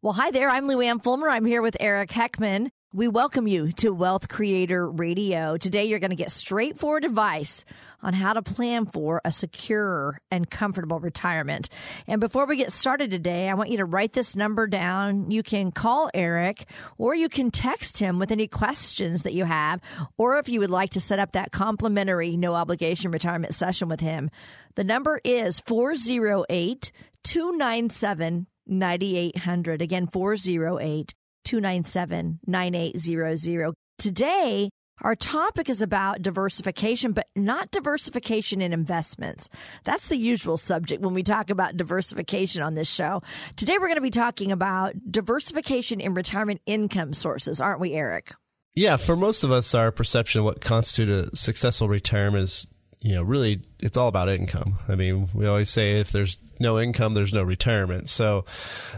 Well, hi there. I'm Lou Ann Fulmer. I'm here with Eric Heckman. We welcome you to Wealth Creator Radio. Today, you're going to get straightforward advice on how to plan for a secure and comfortable retirement. And before we get started today, I want you to write this number down. You can call Eric or you can text him with any questions that you have, or if you would like to set up that complimentary no obligation retirement session with him. The number is 408 297 9800. Again, 408 297 9800. Today, our topic is about diversification, but not diversification in investments. That's the usual subject when we talk about diversification on this show. Today, we're going to be talking about diversification in retirement income sources, aren't we, Eric? Yeah, for most of us, our perception of what constitutes a successful retirement is, you know, really it's all about income. I mean, we always say if there's no income, there's no retirement. So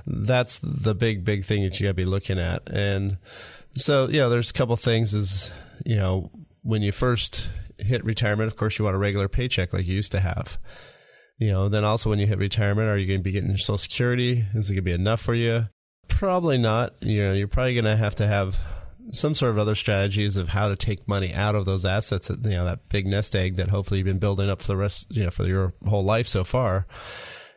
that's the big, big thing that you got to be looking at. And so, yeah, there's a couple things is, you know, when you first hit retirement, of course, you want a regular paycheck like you used to have. You know, then also when you hit retirement, are you going to be getting your Social Security? Is it going to be enough for you? Probably not. You know, you're probably going to have to have some sort of other strategies of how to take money out of those assets that you know that big nest egg that hopefully you've been building up for the rest you know for your whole life so far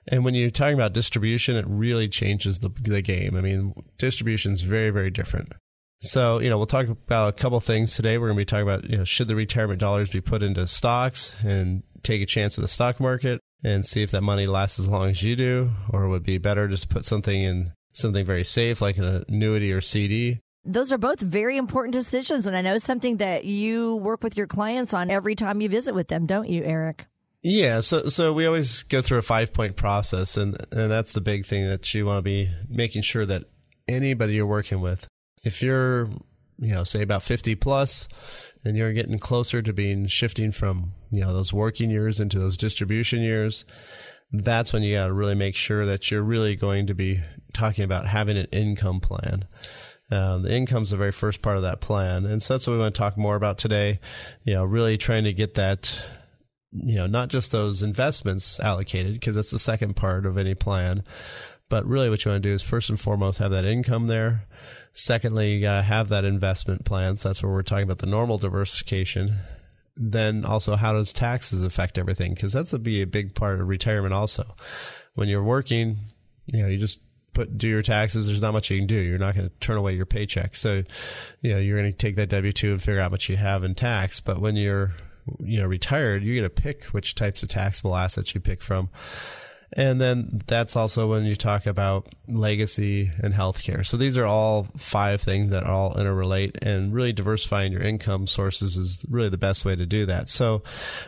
and when you're talking about distribution it really changes the, the game. I mean distribution is very very different. So you know we'll talk about a couple things today. We're going to be talking about you know should the retirement dollars be put into stocks and take a chance with the stock market and see if that money lasts as long as you do? Or would be better just put something in something very safe like an annuity or cd those are both very important decisions. And I know something that you work with your clients on every time you visit with them, don't you, Eric? Yeah, so so we always go through a five point process, and and that's the big thing that you want to be making sure that anybody you're working with, if you're you know say about fifty plus, and you're getting closer to being shifting from you know those working years into those distribution years, that's when you got to really make sure that you're really going to be talking about having an income plan. Um, the income's the very first part of that plan, and so that's what we want to talk more about today. You know, really trying to get that, you know, not just those investments allocated because that's the second part of any plan, but really what you want to do is first and foremost have that income there. Secondly, you got to have that investment plan. So that's where we're talking about the normal diversification. Then also, how does taxes affect everything? Because that's to be a big part of retirement. Also, when you're working, you know, you just put do your taxes. There's not much you can do. You're not going to turn away your paycheck. So, you know, you're going to take that W two and figure out what you have in tax. But when you're, you know, retired, you get to pick which types of taxable assets you pick from. And then that's also when you talk about legacy and healthcare. So these are all five things that all interrelate and really diversifying your income sources is really the best way to do that. So,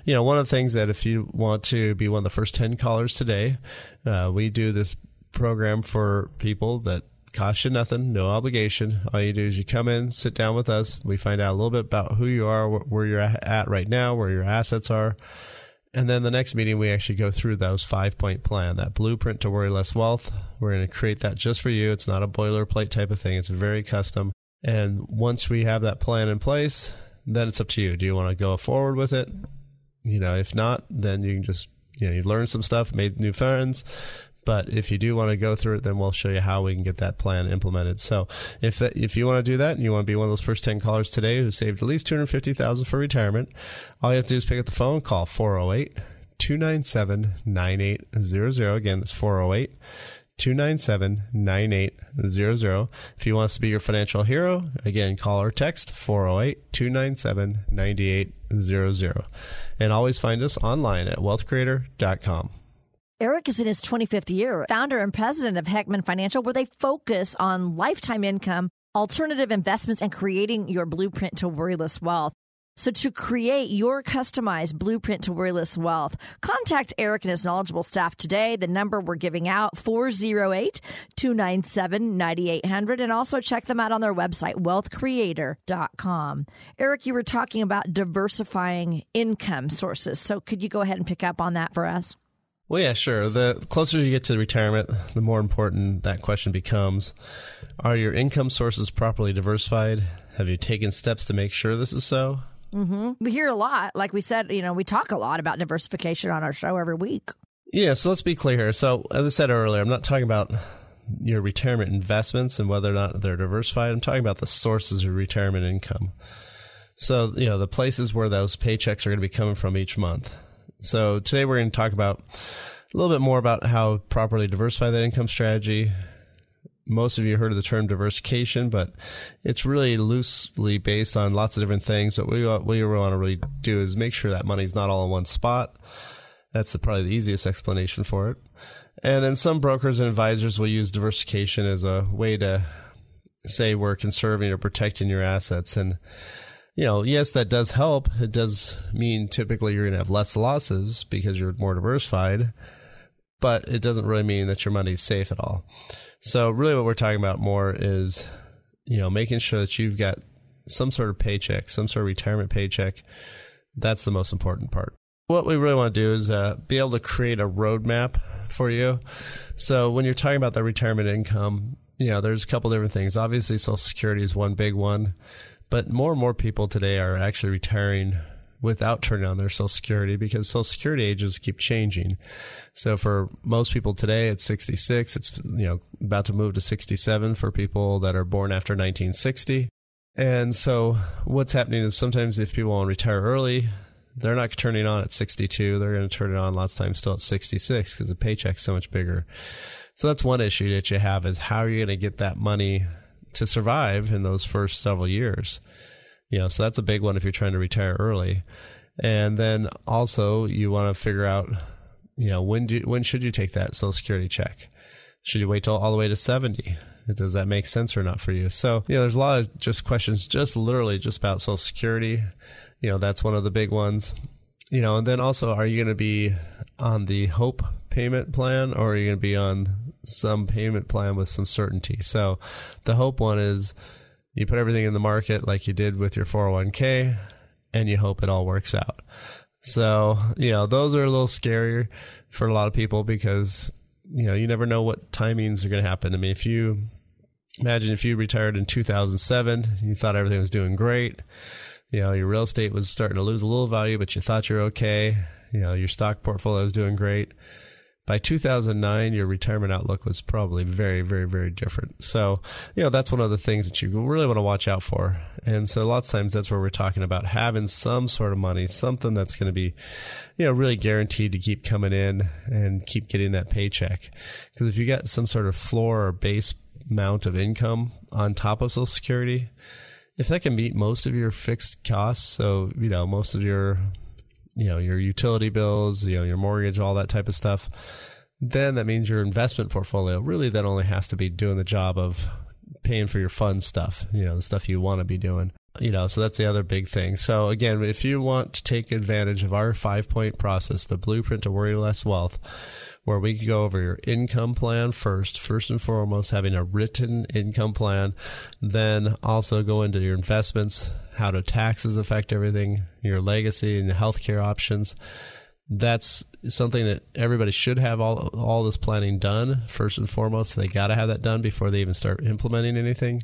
you know, one of the things that if you want to be one of the first 10 callers today, uh, we do this program for people that costs you nothing, no obligation. All you do is you come in, sit down with us. We find out a little bit about who you are, where you're at right now, where your assets are. And then the next meeting, we actually go through those five point plan, that blueprint to worry less wealth. We're going to create that just for you. It's not a boilerplate type of thing. It's very custom. And once we have that plan in place, then it's up to you. Do you want to go forward with it? You know, if not, then you can just, you know, you learn some stuff, made new friends, but if you do want to go through it, then we'll show you how we can get that plan implemented. So if that, if you want to do that and you want to be one of those first 10 callers today who saved at least 250000 for retirement, all you have to do is pick up the phone, call 408 297 9800. Again, that's 408 297 9800. If you want us to be your financial hero, again, call or text 408 297 9800. And always find us online at wealthcreator.com. Eric is in his 25th year, founder and president of Heckman Financial, where they focus on lifetime income, alternative investments, and creating your blueprint to worryless wealth. So to create your customized blueprint to worryless wealth, contact Eric and his knowledgeable staff today. The number we're giving out, 408-297-9800. And also check them out on their website, wealthcreator.com. Eric, you were talking about diversifying income sources. So could you go ahead and pick up on that for us? Well, yeah, sure. The closer you get to retirement, the more important that question becomes. Are your income sources properly diversified? Have you taken steps to make sure this is so? Mm-hmm. We hear a lot, like we said, you know, we talk a lot about diversification on our show every week. Yeah, so let's be clear here. So, as I said earlier, I'm not talking about your retirement investments and whether or not they're diversified. I'm talking about the sources of retirement income. So, you know, the places where those paychecks are going to be coming from each month. So, today we're going to talk about a little bit more about how properly diversify that income strategy, most of you heard of the term diversification, but it's really loosely based on lots of different things. What we, what we want to really do is make sure that money's not all in one spot. That's the, probably the easiest explanation for it. And then some brokers and advisors will use diversification as a way to say we're conserving or protecting your assets. And, you know, yes, that does help. It does mean typically you're going to have less losses because you're more diversified, but it doesn't really mean that your money's safe at all. So really what we're talking about more is, you know, making sure that you've got some sort of paycheck, some sort of retirement paycheck. That's the most important part. What we really want to do is uh, be able to create a roadmap for you. So when you're talking about the retirement income, you know, there's a couple different things. Obviously, Social Security is one big one, but more and more people today are actually retiring without turning on their Social Security because Social Security ages keep changing. So for most people today, it's 66. It's you know about to move to 67 for people that are born after 1960. And so what's happening is sometimes if people want to retire early, they're not turning on at 62. They're going to turn it on lots of times still at 66 because the paycheck's so much bigger. So that's one issue that you have is how are you going to get that money to survive in those first several years? You know, so that's a big one if you're trying to retire early. And then also you want to figure out, you know, when do when should you take that Social Security check? Should you wait till all the way to 70? Does that make sense or not for you? So, you know, there's a lot of just questions, just literally just about Social Security. You know, that's one of the big ones. You know, and then also, are you going to be on the HOPE payment plan or are you going to be on some payment plan with some certainty? So, the HOPE one is you put everything in the market like you did with your 401k and you hope it all works out. So, you know, those are a little scarier for a lot of people because, you know, you never know what timings are going to happen. I mean, if you imagine if you retired in 2007, you thought everything was doing great. You know, your real estate was starting to lose a little value, but you thought you're okay. You know, your stock portfolio was doing great by 2009, your retirement outlook was probably very, very, very different. So, you know, that's one of the things that you really want to watch out for. And so, lots of times, that's where we're talking about having some sort of money, something that's going to be, you know, really guaranteed to keep coming in and keep getting that paycheck. Because if you got some sort of floor or base amount of income on top of Social Security, if that can meet most of your fixed costs, so, you know, most of your you know your utility bills, you know your mortgage, all that type of stuff, then that means your investment portfolio really then only has to be doing the job of paying for your fun stuff, you know, the stuff you want to be doing. You know, so that's the other big thing. So again, if you want to take advantage of our five point process, the blueprint to worry less wealth, where we go over your income plan first, first and foremost, having a written income plan, then also go into your investments, how do taxes affect everything, your legacy and the healthcare options. That's something that everybody should have all all this planning done first and foremost. They got to have that done before they even start implementing anything.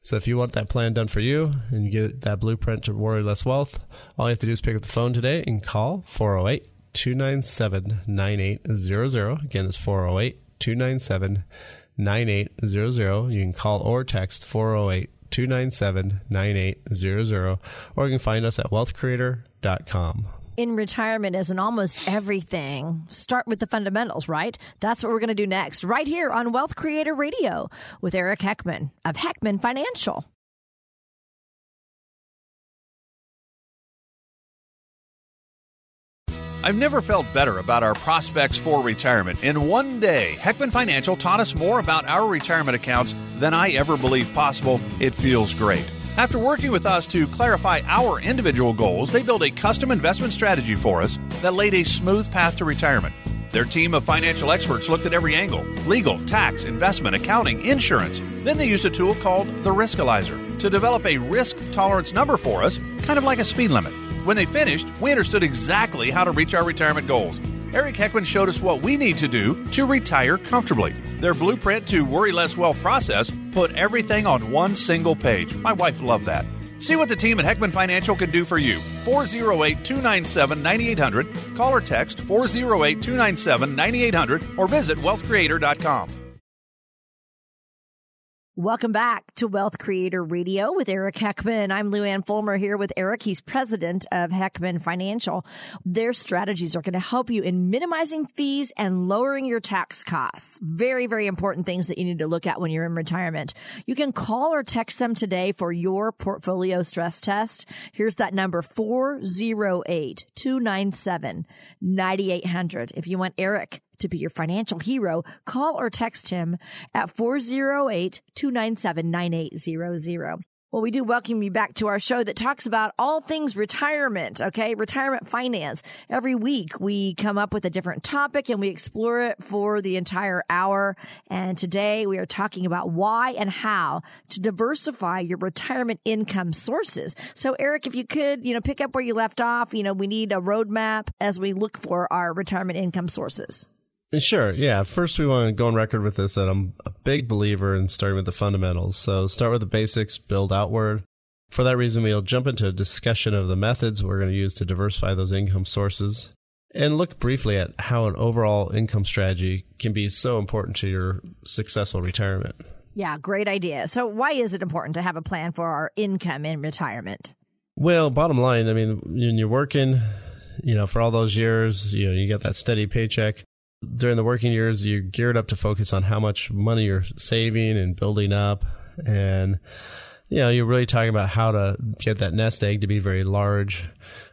So if you want that plan done for you and you get that blueprint to worry less wealth, all you have to do is pick up the phone today and call 408 297 9800. Again, it's 408 297 9800. You can call or text 408 297 9800, or you can find us at wealthcreator.com. In retirement, as in almost everything, start with the fundamentals, right? That's what we're going to do next, right here on Wealth Creator Radio with Eric Heckman of Heckman Financial. I've never felt better about our prospects for retirement. In one day, Heckman Financial taught us more about our retirement accounts than I ever believed possible. It feels great. After working with us to clarify our individual goals, they built a custom investment strategy for us that laid a smooth path to retirement. Their team of financial experts looked at every angle legal, tax, investment, accounting, insurance. Then they used a tool called the Riskalyzer to develop a risk tolerance number for us, kind of like a speed limit. When they finished, we understood exactly how to reach our retirement goals. Eric Heckman showed us what we need to do to retire comfortably. Their blueprint to worry less wealth process put everything on one single page. My wife loved that. See what the team at Heckman Financial can do for you. 408 297 9800. Call or text 408 297 9800 or visit wealthcreator.com. Welcome back to Wealth Creator Radio with Eric Heckman. I'm Lou Ann Fulmer here with Eric. He's president of Heckman Financial. Their strategies are going to help you in minimizing fees and lowering your tax costs. Very, very important things that you need to look at when you're in retirement. You can call or text them today for your portfolio stress test. Here's that number 408 297 9800. If you want Eric to be your financial hero, call or text him at 408 297 9800. Well, we do welcome you back to our show that talks about all things retirement, okay? Retirement finance. Every week we come up with a different topic and we explore it for the entire hour. And today we are talking about why and how to diversify your retirement income sources. So, Eric, if you could, you know, pick up where you left off, you know, we need a roadmap as we look for our retirement income sources. Sure. Yeah. First, we want to go on record with this that I'm a big believer in starting with the fundamentals. So start with the basics, build outward. For that reason, we'll jump into a discussion of the methods we're going to use to diversify those income sources and look briefly at how an overall income strategy can be so important to your successful retirement. Yeah, great idea. So, why is it important to have a plan for our income in retirement? Well, bottom line, I mean, when you're working, you know, for all those years, you know, you get that steady paycheck during the working years, you're geared up to focus on how much money you're saving and building up. And, you know, you're really talking about how to get that nest egg to be very large.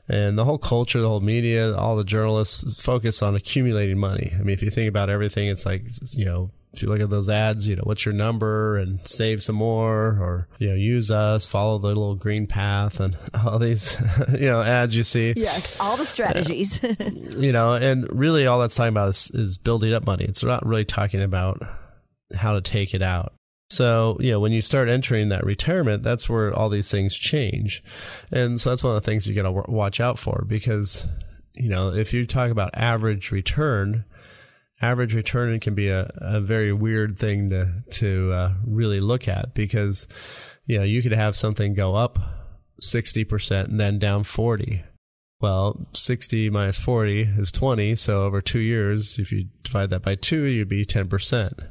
And the whole culture, the whole media, all the journalists focus on accumulating money. I mean, if you think about everything, it's like, you know, if you look at those ads, you know, what's your number and save some more or, you know, use us, follow the little green path and all these, you know, ads you see. Yes, all the strategies. you know, and really all that's talking about is, is building up money. It's not really talking about how to take it out. So, you know, when you start entering that retirement, that's where all these things change. And so that's one of the things you got to watch out for because, you know, if you talk about average return, average return can be a, a very weird thing to to uh, really look at because you know you could have something go up 60% and then down 40 well 60 minus 40 is 20 so over two years if you divide that by two you'd be 10%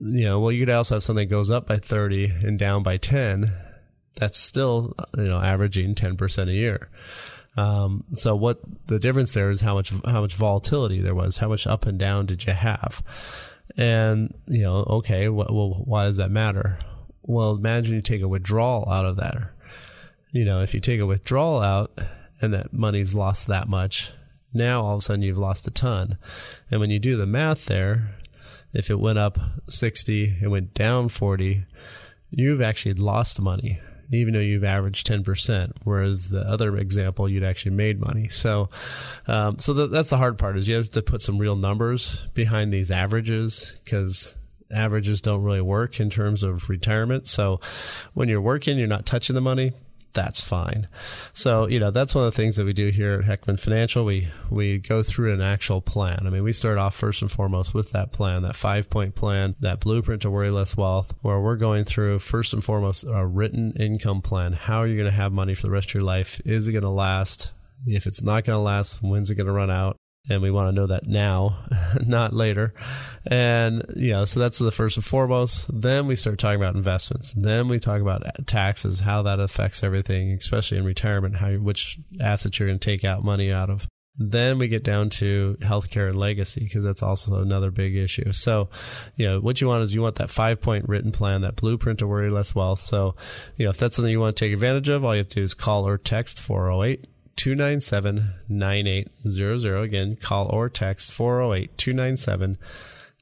you know well you could also have something goes up by 30 and down by 10 that's still you know averaging 10% a year um, so what the difference there is how much how much volatility there was, how much up and down did you have, and you know, okay, well, why does that matter? Well, imagine you take a withdrawal out of that. You know, if you take a withdrawal out and that money's lost that much, now all of a sudden you've lost a ton. And when you do the math there, if it went up 60 and went down 40, you've actually lost money even though you've averaged 10%, whereas the other example, you'd actually made money. So, um, so the, that's the hard part is you have to put some real numbers behind these averages because averages don't really work in terms of retirement. So when you're working, you're not touching the money that's fine. So, you know, that's one of the things that we do here at Heckman Financial. We we go through an actual plan. I mean, we start off first and foremost with that plan, that five point plan, that blueprint to worry less wealth, where we're going through first and foremost a written income plan. How are you going to have money for the rest of your life? Is it going to last? If it's not going to last, when's it going to run out? And we want to know that now, not later. And you know, so that's the first and foremost. Then we start talking about investments. Then we talk about taxes, how that affects everything, especially in retirement, how which assets you're going to take out money out of. Then we get down to healthcare and legacy because that's also another big issue. So, you know, what you want is you want that five point written plan, that blueprint to worry less wealth. So, you know, if that's something you want to take advantage of, all you have to do is call or text 408 297 9800. Again, call or text 408 297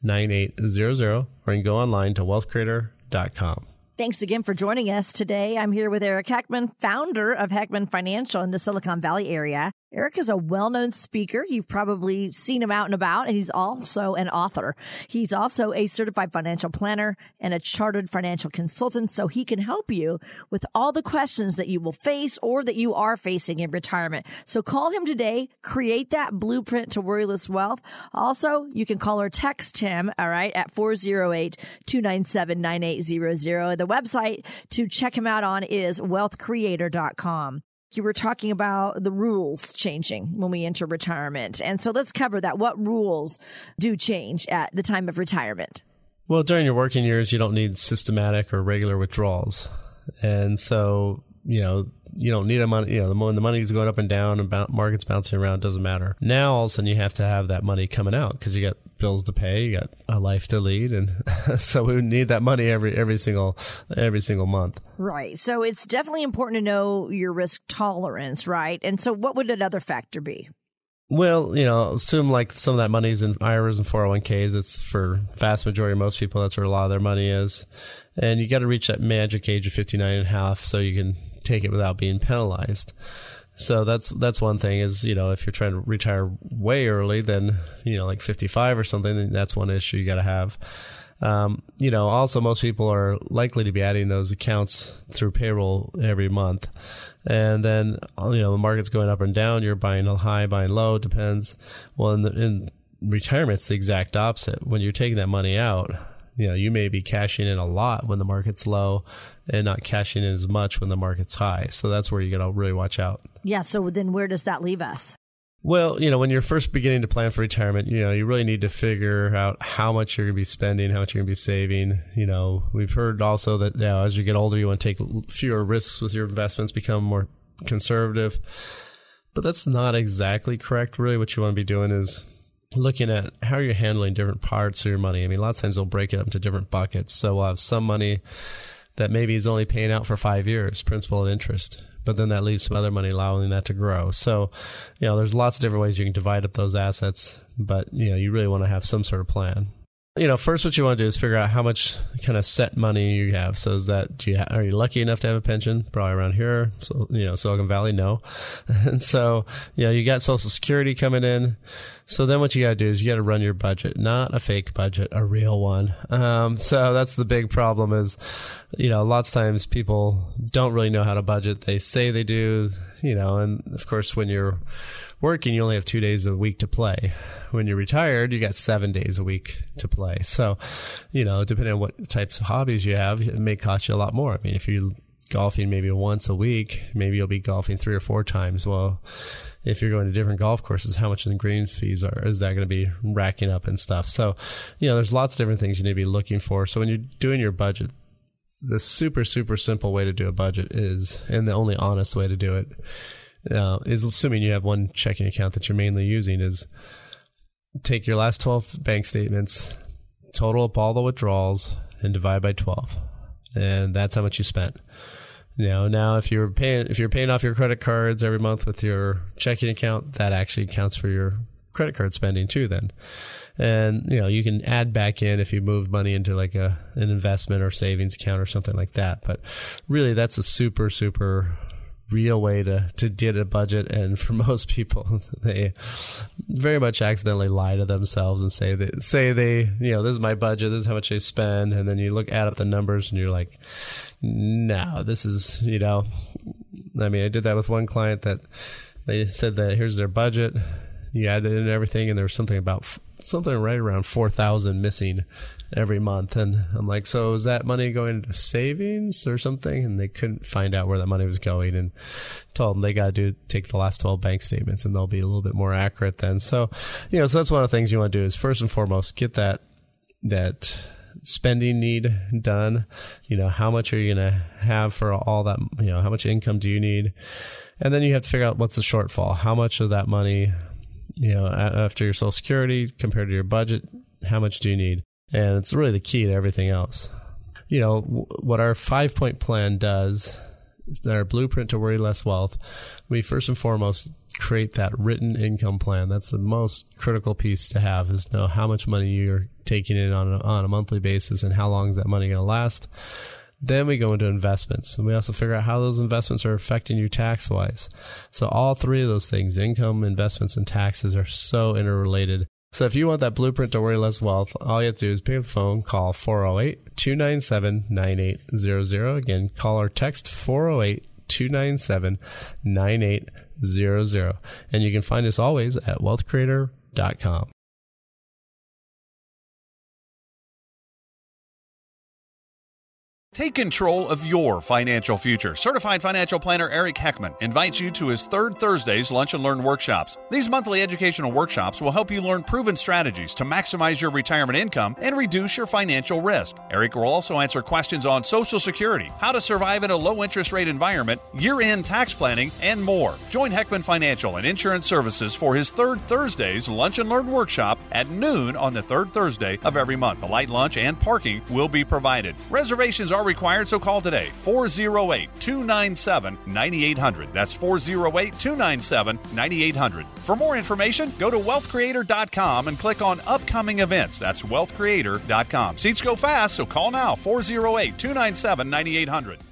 9800, or you can go online to wealthcreator.com. Thanks again for joining us today. I'm here with Eric Heckman, founder of Heckman Financial in the Silicon Valley area. Eric is a well known speaker. You've probably seen him out and about, and he's also an author. He's also a certified financial planner and a chartered financial consultant, so he can help you with all the questions that you will face or that you are facing in retirement. So call him today, create that blueprint to worryless wealth. Also, you can call or text him, all right, at 408 297 9800. The website to check him out on is wealthcreator.com you were talking about the rules changing when we enter retirement. And so let's cover that. What rules do change at the time of retirement? Well, during your working years, you don't need systematic or regular withdrawals. And so, you know, you don't need a money, you know, the, when the money's going up and down and markets bouncing around, doesn't matter. Now, all of a sudden, you have to have that money coming out because you got bills to pay, you got a life to lead, and so we need that money every every single every single month. Right. So it's definitely important to know your risk tolerance, right? And so, what would another factor be? Well, you know, assume like some of that money's in IRAs and 401ks. It's for vast majority of most people. That's where a lot of their money is. And you got to reach that magic age of 59 and a half so you can take it without being penalized. So that's that's one thing is you know if you're trying to retire way early, then you know like 55 or something, that's one issue you got to have. Um, you know, also most people are likely to be adding those accounts through payroll every month, and then you know the market's going up and down. You're buying high, buying low, depends. Well, in, the, in retirement, it's the exact opposite. When you're taking that money out, you know you may be cashing in a lot when the market's low and not cashing in as much when the market's high so that's where you got to really watch out yeah so then where does that leave us well, you know, when you're first beginning to plan for retirement, you know, you really need to figure out how much you're going to be spending, how much you're going to be saving. You know, we've heard also that you know, as you get older, you want to take fewer risks with your investments, become more conservative. But that's not exactly correct. Really, what you want to be doing is looking at how you're handling different parts of your money. I mean, a lot of times they'll break it up into different buckets. So we'll have some money that maybe is only paying out for five years, principal and interest, but then that leaves some other money allowing that to grow. So, you know, there's lots of different ways you can divide up those assets, but you know, you really want to have some sort of plan you know, first what you want to do is figure out how much kind of set money you have. So is that do you ha- are you lucky enough to have a pension? Probably around here, so you know, Silicon Valley, no. and so you know, you got Social Security coming in. So then what you got to do is you got to run your budget, not a fake budget, a real one. Um, so that's the big problem is, you know, lots of times people don't really know how to budget. They say they do, you know, and of course when you're working, you only have two days a week to play. When you're retired, you got seven days a week to play. So, you know, depending on what types of hobbies you have, it may cost you a lot more. I mean, if you're golfing maybe once a week, maybe you'll be golfing three or four times. Well, if you're going to different golf courses, how much the green fees are, is that going to be racking up and stuff? So, you know, there's lots of different things you need to be looking for. So when you're doing your budget, the super, super simple way to do a budget is, and the only honest way to do it uh, is assuming you have one checking account that you're mainly using is take your last 12 bank statements, total up all the withdrawals, and divide by 12. And that's how much you spent. You know, now if you're paying if you're paying off your credit cards every month with your checking account, that actually counts for your credit card spending too then. And you know, you can add back in if you move money into like a an investment or savings account or something like that. But really that's a super super real way to to get a budget. And for most people they very much accidentally lie to themselves and say that say they you know this is my budget this is how much they spend. And then you look add up the numbers and you're like no this is you know. I mean i did that with one client that they said that here's their budget. You added in everything and there was something about something right around 4000 missing every month. And I'm like, so is that money going into savings or something? And they couldn't find out where that money was going and told them they got to take the last 12 bank statements and they'll be a little bit more accurate then. So, you know, so that's one of the things you want to do is first and foremost, get that, that, spending need done you know how much are you going to have for all that you know how much income do you need and then you have to figure out what's the shortfall how much of that money you know after your social security compared to your budget how much do you need and it's really the key to everything else. You know, what our five point plan does, our blueprint to worry less wealth, we first and foremost create that written income plan. That's the most critical piece to have is know how much money you're taking in on a, on a monthly basis and how long is that money going to last. Then we go into investments, and we also figure out how those investments are affecting you tax wise. So all three of those things, income, investments, and taxes, are so interrelated. So if you want that blueprint to worry less wealth, all you have to do is pick up the phone, call 408 297 9800. Again, call or text 408 297 9800. And you can find us always at wealthcreator.com. Take control of your financial future. Certified financial planner Eric Heckman invites you to his third Thursday's Lunch and Learn workshops. These monthly educational workshops will help you learn proven strategies to maximize your retirement income and reduce your financial risk. Eric will also answer questions on Social Security, how to survive in a low interest rate environment, year end tax planning, and more. Join Heckman Financial and Insurance Services for his third Thursday's Lunch and Learn workshop at noon on the third Thursday of every month. A light lunch and parking will be provided. Reservations are required, so call today 408 297 9800. That's 408 297 9800. For more information, go to wealthcreator.com and click on upcoming events. That's wealthcreator.com. Seats go fast, so call now 408 297 9800.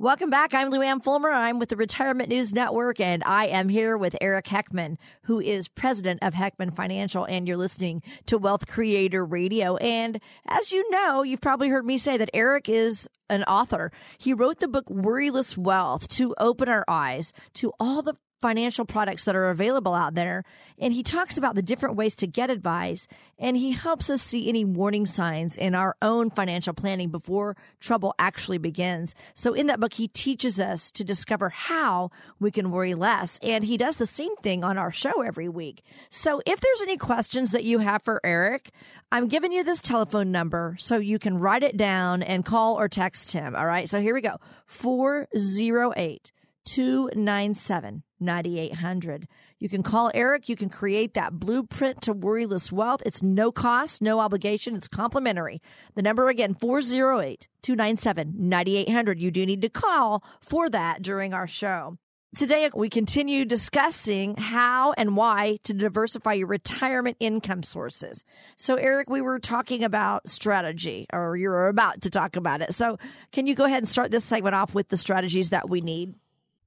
Welcome back. I'm Luann Fulmer. I'm with the Retirement News Network, and I am here with Eric Heckman, who is president of Heckman Financial. And you're listening to Wealth Creator Radio. And as you know, you've probably heard me say that Eric is an author. He wrote the book Worryless Wealth to open our eyes to all the financial products that are available out there. And he talks about the different ways to get advice and he helps us see any warning signs in our own financial planning before trouble actually begins. So in that book, he teaches us to discover how we can worry less. And he does the same thing on our show every week. So if there's any questions that you have for Eric, I'm giving you this telephone number so you can write it down and call or text him. All right. So here we go. 408 297 9800. You can call Eric. You can create that blueprint to worryless wealth. It's no cost, no obligation. It's complimentary. The number again, 408 297 9800. You do need to call for that during our show. Today, we continue discussing how and why to diversify your retirement income sources. So, Eric, we were talking about strategy, or you're about to talk about it. So, can you go ahead and start this segment off with the strategies that we need?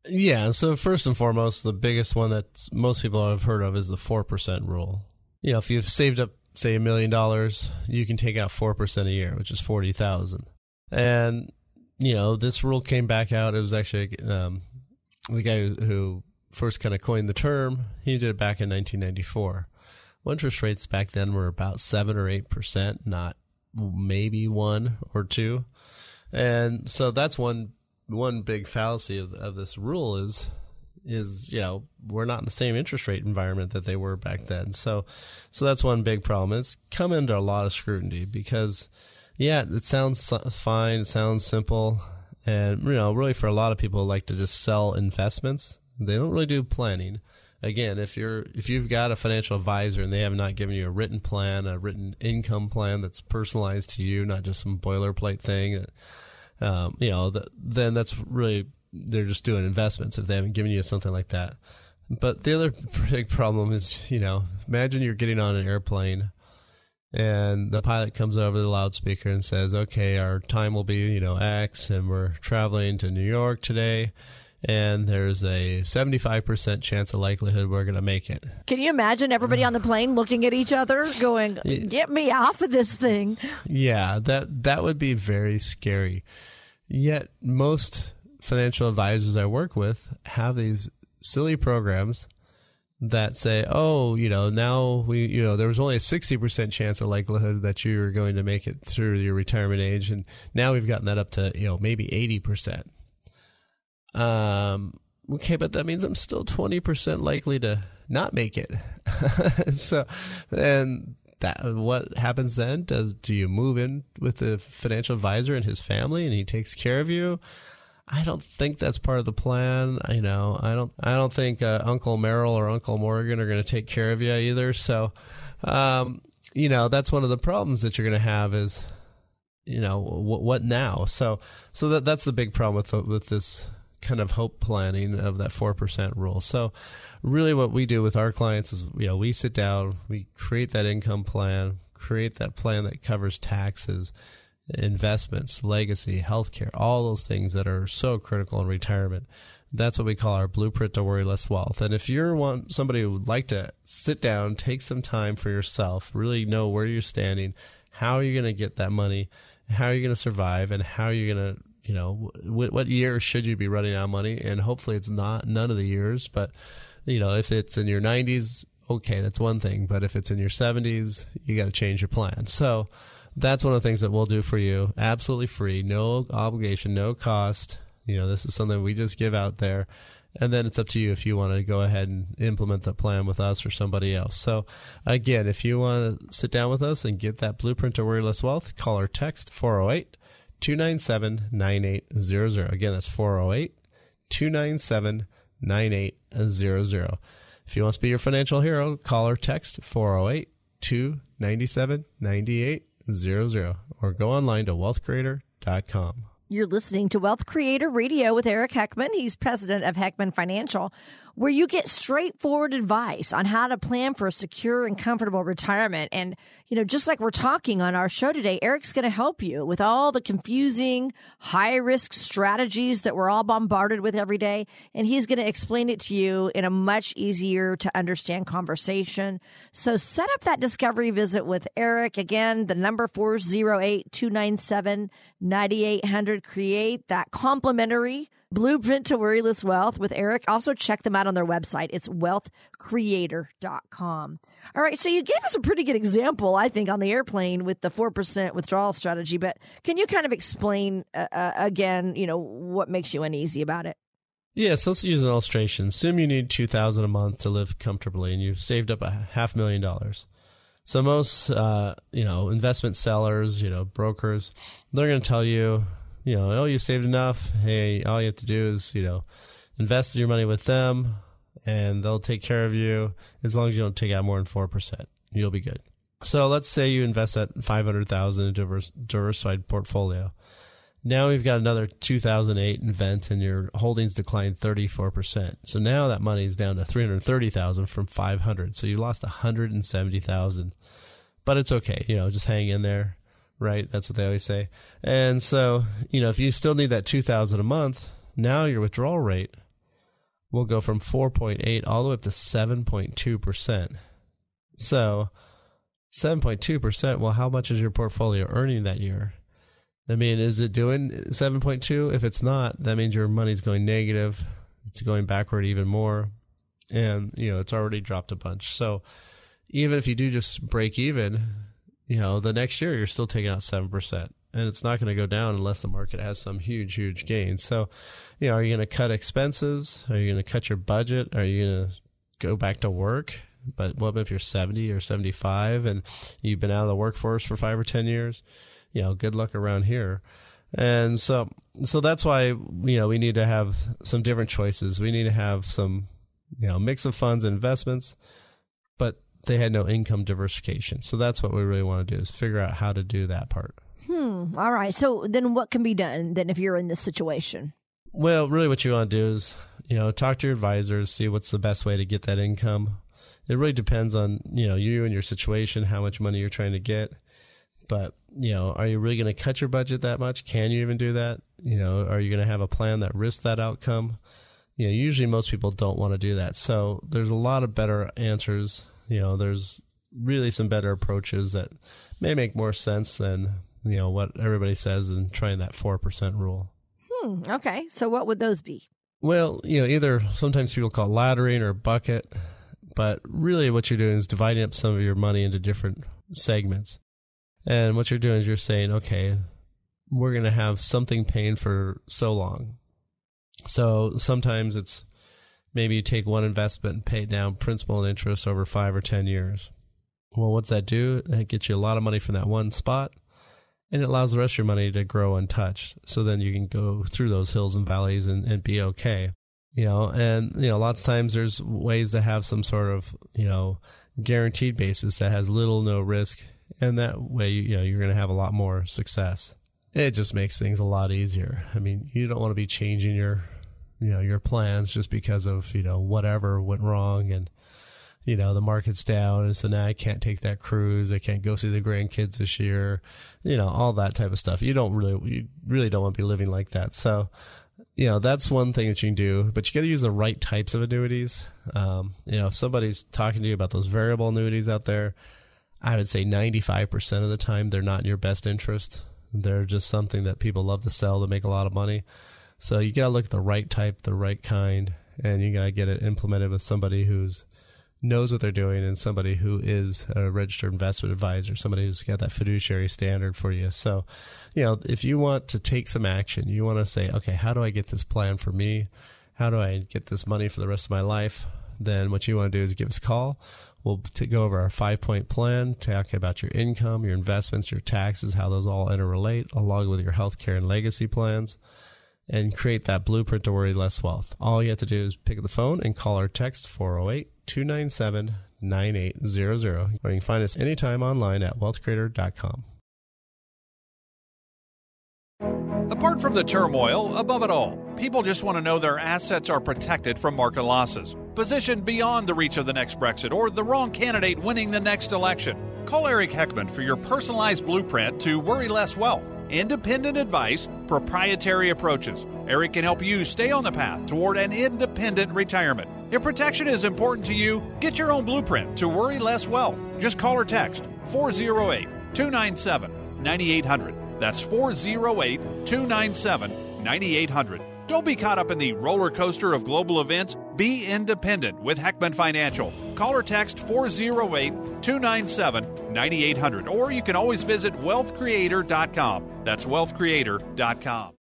Yeah. So first and foremost, the biggest one that most people have heard of is the four percent rule. You know, if you've saved up, say, a million dollars, you can take out four percent a year, which is forty thousand. And you know, this rule came back out. It was actually um, the guy who, who first kind of coined the term. He did it back in 1994. Well, interest rates back then were about seven or eight percent, not maybe one or two. And so that's one one big fallacy of, of this rule is is you know we're not in the same interest rate environment that they were back then. So so that's one big problem. It's come under a lot of scrutiny because yeah, it sounds fine, it sounds simple, and you know really for a lot of people like to just sell investments. They don't really do planning. Again, if you're if you've got a financial advisor and they have not given you a written plan, a written income plan that's personalized to you, not just some boilerplate thing um, you know, the, then that's really they're just doing investments if they haven't given you something like that. But the other big problem is, you know, imagine you're getting on an airplane and the pilot comes over the loudspeaker and says, "Okay, our time will be, you know, X and we're traveling to New York today." And there's a 75% chance of likelihood we're going to make it. Can you imagine everybody on the plane looking at each other going, "Get me off of this thing." Yeah, that that would be very scary. Yet most financial advisors I work with have these silly programs that say, "Oh, you know, now we, you know, there was only a 60% chance of likelihood that you were going to make it through your retirement age and now we've gotten that up to, you know, maybe 80%." Um, okay, but that means I'm still 20% likely to not make it. so, and that what happens then? Does do you move in with the financial advisor and his family, and he takes care of you? I don't think that's part of the plan. You know, I don't. I don't think uh, Uncle Merrill or Uncle Morgan are going to take care of you either. So, um, you know, that's one of the problems that you're going to have is, you know, what, what now? So, so that that's the big problem with the, with this kind of hope planning of that 4% rule. So really what we do with our clients is, you know, we sit down, we create that income plan, create that plan that covers taxes, investments, legacy, healthcare, all those things that are so critical in retirement. That's what we call our blueprint to worry less wealth. And if you're one somebody who would like to sit down, take some time for yourself, really know where you're standing, how are you going to get that money, how are you going to survive, and how are you going to you know what, what year should you be running out of money? And hopefully it's not none of the years but you know if it's in your 90s okay that's one thing but if it's in your 70s you got to change your plan. So that's one of the things that we'll do for you. Absolutely free no obligation no cost. You know this is something we just give out there and then it's up to you if you want to go ahead and implement the plan with us or somebody else. So, again, if you want to sit down with us and get that blueprint to worry less wealth, call or text 408 297 9800. Again, that's 408 297 9800. If you want to be your financial hero, call or text 408 297 9800 or go online to wealthcreator.com. You're listening to Wealth Creator Radio with Eric Heckman. He's president of Heckman Financial, where you get straightforward advice on how to plan for a secure and comfortable retirement. And, you know, just like we're talking on our show today, Eric's going to help you with all the confusing, high risk strategies that we're all bombarded with every day. And he's going to explain it to you in a much easier to understand conversation. So set up that discovery visit with Eric. Again, the number 408 297 9800. Create that complimentary blueprint to worryless wealth with Eric. Also, check them out on their website. It's wealthcreator.com. All right. So, you gave us a pretty good example, I think, on the airplane with the 4% withdrawal strategy. But can you kind of explain uh, uh, again, you know, what makes you uneasy about it? Yes, yeah, so let's use an illustration. Assume you need two thousand a month to live comfortably, and you've saved up a half million dollars. So most, uh, you know, investment sellers, you know, brokers, they're going to tell you, you know, oh, you saved enough. Hey, all you have to do is, you know, invest your money with them, and they'll take care of you as long as you don't take out more than four percent. You'll be good. So let's say you invest that five hundred thousand in a diversified portfolio. Now we've got another 2008 event and your holdings declined 34%. So now that money is down to 330,000 from 500. So you lost 170,000. But it's okay, you know, just hang in there, right? That's what they always say. And so, you know, if you still need that 2,000 a month, now your withdrawal rate will go from 4.8 all the way up to 7.2%. So, 7.2%, well, how much is your portfolio earning that year? I mean, is it doing 7.2? If it's not, that means your money's going negative. It's going backward even more. And, you know, it's already dropped a bunch. So even if you do just break even, you know, the next year you're still taking out 7%. And it's not going to go down unless the market has some huge, huge gain. So, you know, are you going to cut expenses? Are you going to cut your budget? Are you going to go back to work? But what if you're 70 or 75 and you've been out of the workforce for five or 10 years? you know, good luck around here. And so, so that's why you know we need to have some different choices. We need to have some, you know, mix of funds and investments, but they had no income diversification. So that's what we really want to do is figure out how to do that part. Hmm. All right. So then, what can be done then if you're in this situation? Well, really, what you want to do is, you know, talk to your advisors, see what's the best way to get that income. It really depends on you know you and your situation, how much money you're trying to get. But you know, are you really going to cut your budget that much? Can you even do that? You know, are you going to have a plan that risks that outcome? You know, usually most people don't want to do that. So there's a lot of better answers. You know, there's really some better approaches that may make more sense than you know what everybody says and trying that four percent rule. Hmm. Okay. So what would those be? Well, you know, either sometimes people call laddering or bucket, but really what you're doing is dividing up some of your money into different segments. And what you're doing is you're saying, okay, we're going to have something paying for so long. So sometimes it's maybe you take one investment and pay down principal and interest over five or 10 years. Well, what's that do? It gets you a lot of money from that one spot and it allows the rest of your money to grow untouched. So then you can go through those hills and valleys and, and be okay. You know, and, you know, lots of times there's ways to have some sort of, you know, guaranteed basis that has little, no risk and that way you know you're going to have a lot more success. It just makes things a lot easier. I mean, you don't want to be changing your you know your plans just because of you know whatever went wrong and you know the market's down and so now i can't take that cruise. I can't go see the grandkids this year you know all that type of stuff. You don't really you really don't want to be living like that. So you know that's one thing that you can do but you got to use the right types of annuities. Um, you know if somebody's talking to you about those variable annuities out there i would say 95% of the time they're not in your best interest. They're just something that people love to sell to make a lot of money so you got to look at the right type the right kind and you got to get it implemented with somebody who's knows what they're doing and somebody who is a registered investment advisor, somebody who's got that fiduciary standard for you. So, you know, if you want to take some action, you want to say, okay, how do I get this plan for me? How do I get this money for the rest of my life? Then what you want to do is give us a call. We'll go over our five point plan, talk about your income, your investments, your taxes, how those all interrelate, along with your healthcare and legacy plans and create that blueprint to worry less wealth. All you have to do is pick up the phone and call or text 408 297 9800. Or you can find us anytime online at wealthcreator.com. Apart from the turmoil, above it all, people just want to know their assets are protected from market losses, positioned beyond the reach of the next Brexit or the wrong candidate winning the next election. Call Eric Heckman for your personalized blueprint to worry less wealth independent advice, proprietary approaches. Eric can help you stay on the path toward an independent retirement. If protection is important to you, get your own blueprint to worry less wealth. Just call or text 408 297 9800. That's 408 297 9800. Don't be caught up in the roller coaster of global events. Be independent with Heckman Financial. Call or text 408 297 9800, or you can always visit wealthcreator.com. That's wealthcreator.com.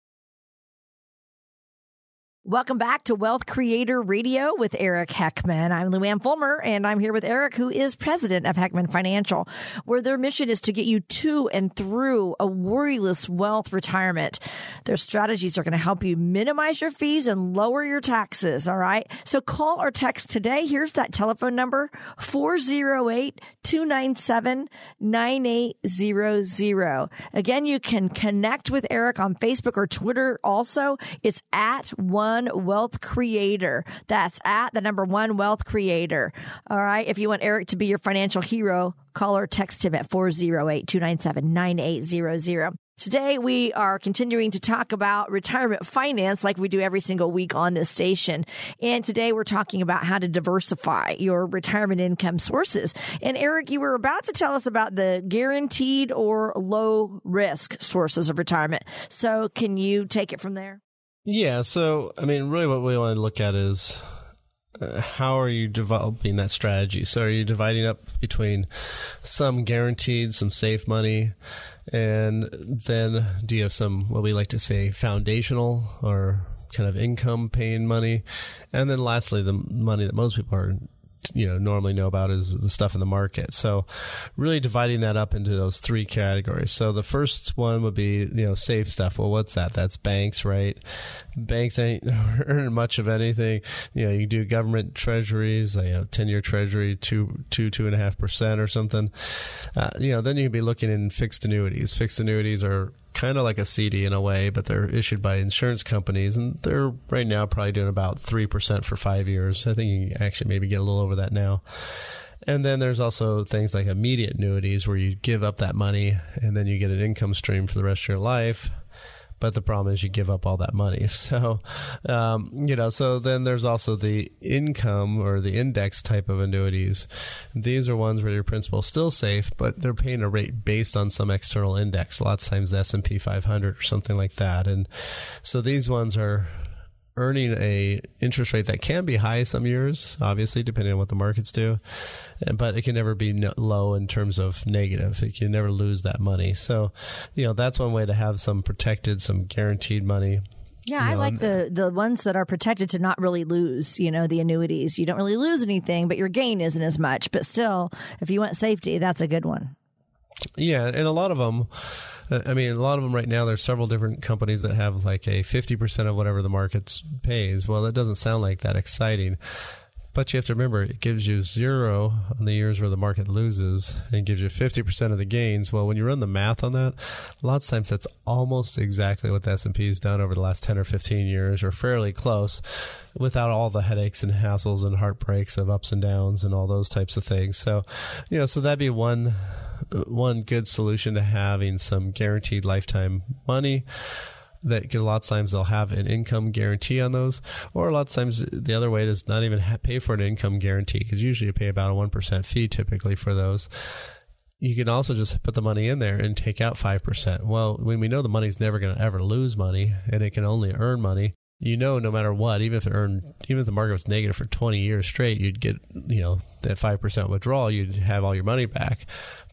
Welcome back to Wealth Creator Radio with Eric Heckman. I'm Luann Fulmer, and I'm here with Eric, who is president of Heckman Financial, where their mission is to get you to and through a worryless wealth retirement. Their strategies are going to help you minimize your fees and lower your taxes. All right. So call or text today. Here's that telephone number 408 297 9800. Again, you can connect with Eric on Facebook or Twitter also. It's at one one wealth creator. That's at the number one wealth creator. All right. If you want Eric to be your financial hero, call or text him at 408 297 9800. Today, we are continuing to talk about retirement finance like we do every single week on this station. And today, we're talking about how to diversify your retirement income sources. And Eric, you were about to tell us about the guaranteed or low risk sources of retirement. So, can you take it from there? Yeah. So, I mean, really what we want to look at is uh, how are you developing that strategy? So, are you dividing up between some guaranteed, some safe money, and then do you have some, what we like to say, foundational or kind of income paying money? And then lastly, the money that most people are you know normally know about is the stuff in the market. So really dividing that up into those three categories. So the first one would be you know safe stuff. Well, what's that? That's banks, right? Banks ain't earning much of anything. You know, you do government treasuries, you know, ten year treasury, two two two and a half percent or something. Uh, you know, then you can be looking in fixed annuities. Fixed annuities are kind of like a CD in a way, but they're issued by insurance companies, and they're right now probably doing about three percent for five years. I think you actually maybe get a little over that now. And then there's also things like immediate annuities where you give up that money and then you get an income stream for the rest of your life. But the problem is you give up all that money. So, um, you know, so then there's also the income or the index type of annuities. These are ones where your principal is still safe, but they're paying a rate based on some external index. Lots of times the S&P 500 or something like that. And so these ones are earning a interest rate that can be high some years, obviously, depending on what the markets do, but it can never be low in terms of negative. It can never lose that money. So, you know, that's one way to have some protected, some guaranteed money. Yeah, you know, I like the the ones that are protected to not really lose. You know, the annuities. You don't really lose anything, but your gain isn't as much. But still, if you want safety, that's a good one. Yeah, and a lot of them. Uh, I mean, a lot of them right now. There's several different companies that have like a 50% of whatever the market pays. Well, that doesn't sound like that exciting, But you have to remember, it gives you zero on the years where the market loses and gives you 50% of the gains. Well, when you run the math on that, lots of times that's almost exactly what the S&P has done over the last 10 or 15 years or fairly close without all the headaches and hassles and heartbreaks of ups and downs and all those types of things. So, you know, so that'd be one one good solution to having some guaranteed lifetime money that a lot of times they'll have an income guarantee on those, or a lot of times the other way is not even pay for an income guarantee because usually you pay about a one percent fee typically for those. You can also just put the money in there and take out five percent. Well, when we know the money's never going to ever lose money and it can only earn money, you know, no matter what, even if it earned, even if the market was negative for 20 years straight, you'd get, you know, that 5% withdrawal, you'd have all your money back.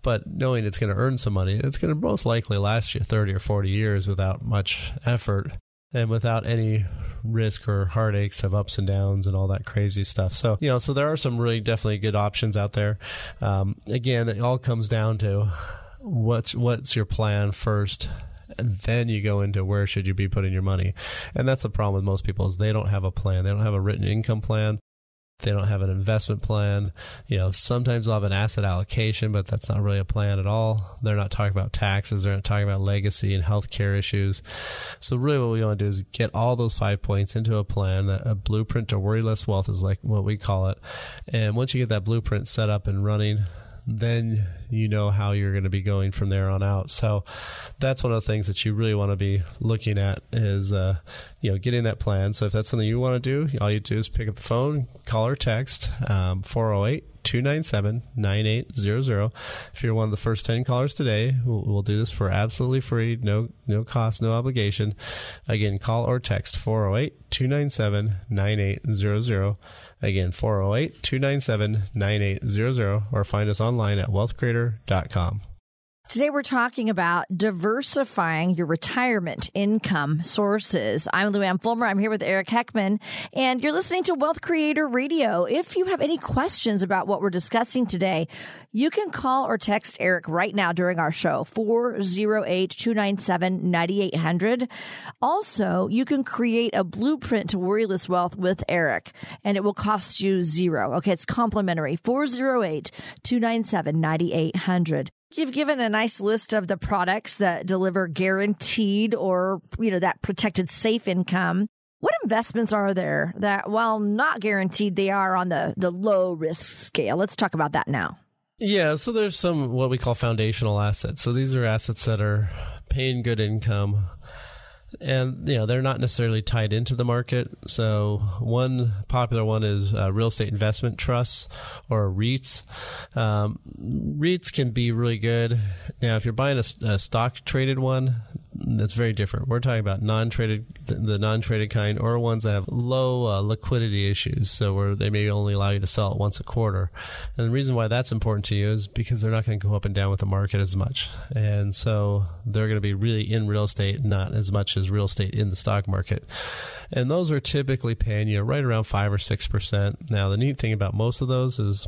But knowing it's going to earn some money, it's going to most likely last you 30 or 40 years without much effort and without any risk or heartaches of ups and downs and all that crazy stuff. So, you know, so there are some really definitely good options out there. Um, again, it all comes down to what's, what's your plan first and then you go into where should you be putting your money. And that's the problem with most people is they don't have a plan. They don't have a written income plan. They don't have an investment plan. You know, sometimes they'll have an asset allocation, but that's not really a plan at all. They're not talking about taxes. They're not talking about legacy and healthcare issues. So really what we want to do is get all those five points into a plan, a blueprint to worry less wealth is like what we call it. And once you get that blueprint set up and running, then you know how you're going to be going from there on out. So that's one of the things that you really want to be looking at is, uh, you know, getting that plan. So if that's something you want to do, all you do is pick up the phone, call or text, um, 408 297 9800. If you're one of the first 10 callers today, we'll, we'll, do this for absolutely free, no no cost, no obligation. Again, call or text 408 297 9800. Again, 408 297 9800 or find us online at wealthcreator.com. Today we're talking about diversifying your retirement income sources. I'm Luann Fulmer. I'm here with Eric Heckman and you're listening to Wealth Creator Radio. If you have any questions about what we're discussing today, you can call or text Eric right now during our show, 408-297-9800. Also, you can create a blueprint to worryless wealth with Eric and it will cost you zero. Okay. It's complimentary. 408-297-9800. You've given a nice list of the products that deliver guaranteed or, you know, that protected safe income. What investments are there that, while not guaranteed, they are on the, the low risk scale? Let's talk about that now. Yeah, so there's some what we call foundational assets. So these are assets that are paying good income and you know they're not necessarily tied into the market. So one popular one is uh, real estate investment trusts or REITs. Um, REITs can be really good. Now, if you're buying a, a stock traded one, that's very different. We're talking about non-traded, the non-traded kind, or ones that have low uh, liquidity issues, so where they may only allow you to sell it once a quarter. And the reason why that's important to you is because they're not going to go up and down with the market as much, and so they're going to be really in real estate, not as much as real estate in the stock market. And those are typically paying you right around five or six percent. Now, the neat thing about most of those is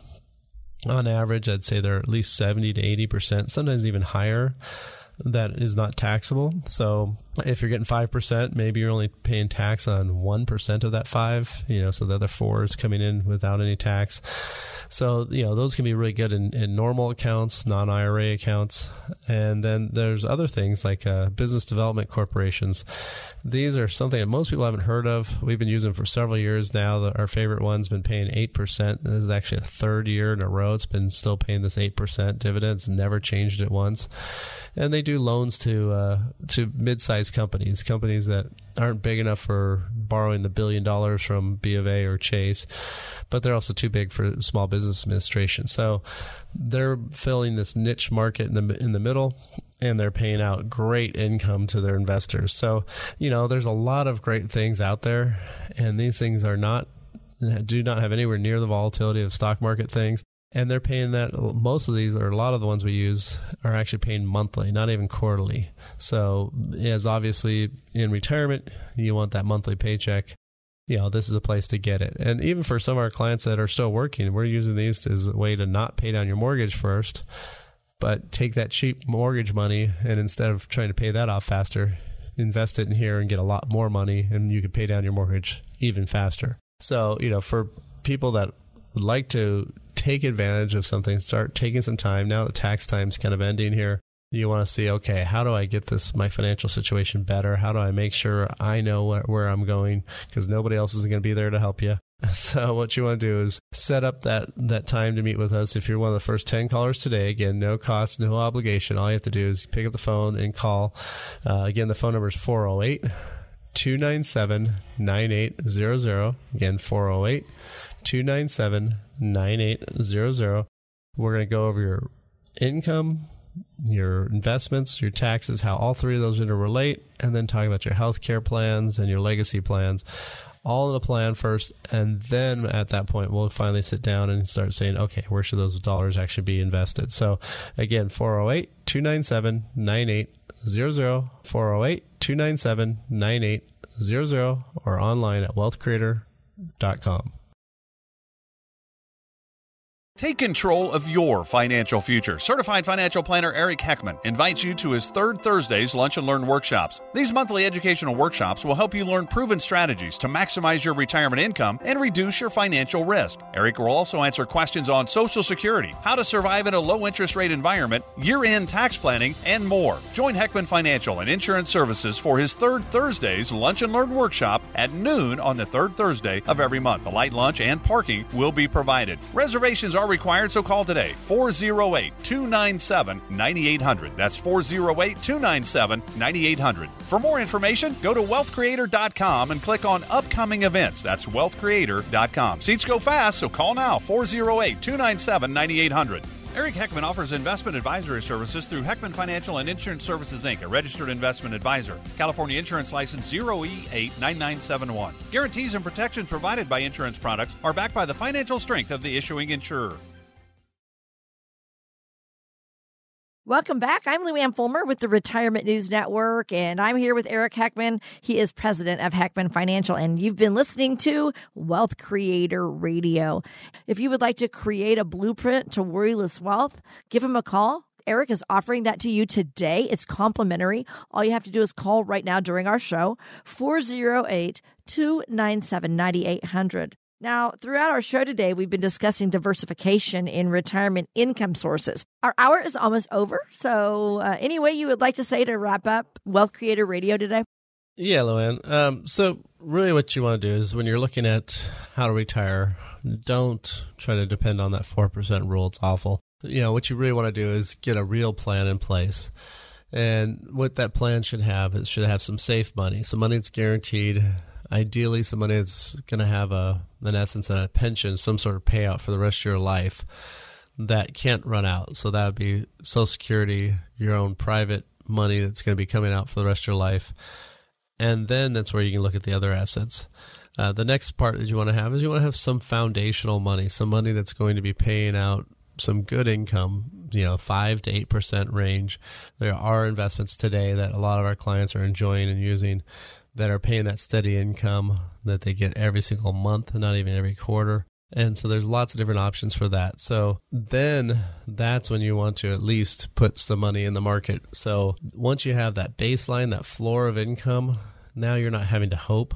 on average, I'd say they're at least 70 to 80%, sometimes even higher that is not taxable. So if you're getting 5%, maybe you're only paying tax on 1% of that 5, you know, so the other 4 is coming in without any tax. So, you know, those can be really good in, in normal accounts, non IRA accounts. And then there's other things like uh, business development corporations. These are something that most people haven't heard of. We've been using for several years now. Our favorite one's been paying 8%. This is actually a third year in a row. It's been still paying this 8% dividends, never changed it once. And they do loans to, uh, to mid sized companies, companies that aren't big enough for borrowing the billion dollars from B of A or Chase, but they're also too big for small business administration. So they're filling this niche market in the in the middle and they're paying out great income to their investors. So, you know, there's a lot of great things out there and these things are not do not have anywhere near the volatility of stock market things and they're paying that most of these or a lot of the ones we use are actually paying monthly not even quarterly. So as obviously in retirement you want that monthly paycheck. You know this is a place to get it. And even for some of our clients that are still working we're using these as a way to not pay down your mortgage first but take that cheap mortgage money and instead of trying to pay that off faster invest it in here and get a lot more money and you can pay down your mortgage even faster. So you know for people that would like to take advantage of something, start taking some time now that tax time's kind of ending here. You want to see, okay, how do I get this my financial situation better? How do I make sure I know where, where I'm going? Because nobody else is going to be there to help you. So what you want to do is set up that that time to meet with us. If you're one of the first 10 callers today, again, no cost, no obligation. All you have to do is pick up the phone and call. Uh, again, the phone number is 408 297 9800. Again, 408 297 9800. We're going to go over your income, your investments, your taxes, how all three of those interrelate, and then talk about your health care plans and your legacy plans all in a plan first, and then at that point we'll finally sit down and start saying, okay, where should those dollars actually be invested? So again, 408 297 9800, 408 297 9800, or online at wealthcreator.com. Take control of your financial future. Certified financial planner Eric Heckman invites you to his third Thursday's Lunch and Learn workshops. These monthly educational workshops will help you learn proven strategies to maximize your retirement income and reduce your financial risk. Eric will also answer questions on Social Security, how to survive in a low interest rate environment, year end tax planning, and more. Join Heckman Financial and Insurance Services for his third Thursday's Lunch and Learn workshop at noon on the third Thursday of every month. A light lunch and parking will be provided. Reservations are required, so call today 408 297 9800. That's 408 297 9800. For more information, go to wealthcreator.com and click on upcoming events. That's wealthcreator.com. Seats go fast, so call now 408 297 9800. Eric Heckman offers investment advisory services through Heckman Financial and Insurance Services Inc., a registered investment advisor. California Insurance License 0E89971. Guarantees and protections provided by insurance products are backed by the financial strength of the issuing insurer. Welcome back. I'm Lou Ann Fulmer with the Retirement News Network, and I'm here with Eric Heckman. He is president of Heckman Financial, and you've been listening to Wealth Creator Radio. If you would like to create a blueprint to worryless wealth, give him a call. Eric is offering that to you today. It's complimentary. All you have to do is call right now during our show, 408 297 9800. Now, throughout our show today, we've been discussing diversification in retirement income sources. Our hour is almost over. So, uh, any way you would like to say to wrap up Wealth Creator Radio today? Yeah, Luann. Um, so, really, what you want to do is when you're looking at how to retire, don't try to depend on that 4% rule. It's awful. You know, what you really want to do is get a real plan in place. And what that plan should have, it should have some safe money, some money that's guaranteed ideally somebody that's going to have a in essence and a pension some sort of payout for the rest of your life that can't run out. So that would be social security your own private money that's going to be coming out for the rest of your life. And then that's where you can look at the other assets. Uh, the next part that you want to have is you want to have some foundational money some money that's going to be paying out some good income, you know, five to eight percent range. There are investments today that a lot of our clients are enjoying and using that are paying that steady income that they get every single month, not even every quarter. And so there's lots of different options for that. So then that's when you want to at least put some money in the market. So once you have that baseline, that floor of income, now you're not having to hope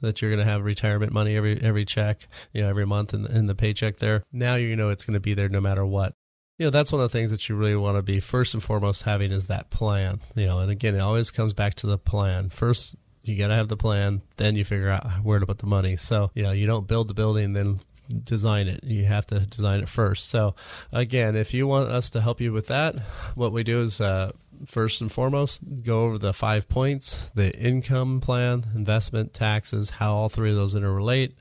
that you're going to have retirement money every every check, you know, every month in, in the paycheck there. Now you know it's going to be there no matter what you know that's one of the things that you really want to be first and foremost having is that plan you know and again it always comes back to the plan first you got to have the plan, then you figure out where to put the money. So, you know, you don't build the building, then design it. You have to design it first. So, again, if you want us to help you with that, what we do is uh, first and foremost go over the five points the income plan, investment, taxes, how all three of those interrelate,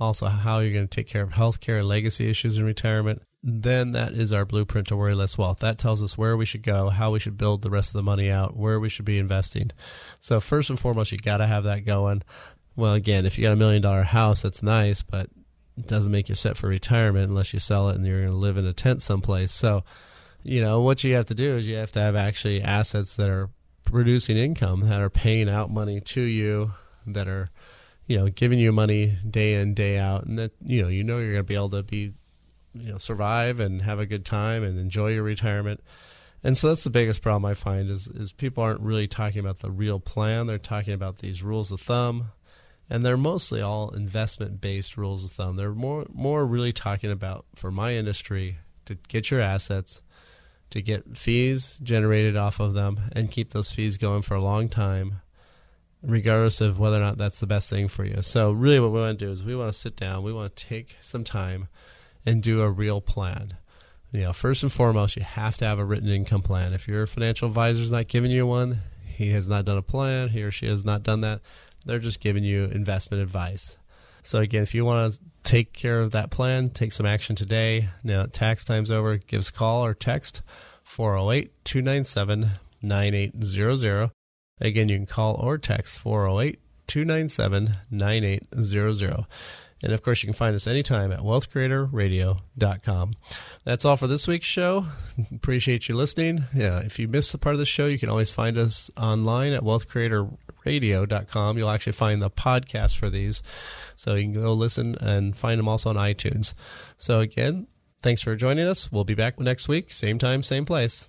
also how you're going to take care of healthcare legacy issues in retirement, then that is our blueprint to worry less wealth. That tells us where we should go, how we should build the rest of the money out, where we should be investing. So first and foremost, you got to have that going. Well, again, if you got a million dollar house, that's nice, but it doesn't make you set for retirement unless you sell it and you're going to live in a tent someplace. So, you know, what you have to do is you have to have actually assets that are producing income, that are paying out money to you, that are, you know, giving you money day in, day out, and that, you know, you know you're going to be able to be you know survive and have a good time and enjoy your retirement. And so that's the biggest problem I find is is people aren't really talking about the real plan. They're talking about these rules of thumb, and they're mostly all investment based rules of thumb. They're more more really talking about for my industry to get your assets, to get fees generated off of them, and keep those fees going for a long time, regardless of whether or not that's the best thing for you. So really, what we want to do is we want to sit down, we want to take some time, and do a real plan. You know, first and foremost, you have to have a written income plan. If your financial advisor is not giving you one, he has not done a plan, he or she has not done that they're just giving you investment advice. So again, if you want to take care of that plan, take some action today. Now tax time's over, give us a call or text 408-297-9800. Again, you can call or text 408-297-9800. And of course, you can find us anytime at wealthcreatorradio.com. That's all for this week's show. Appreciate you listening. Yeah, if you missed a part of the show, you can always find us online at wealthcreatorradio.com. You'll actually find the podcast for these. So you can go listen and find them also on iTunes. So again, thanks for joining us. We'll be back next week, same time, same place.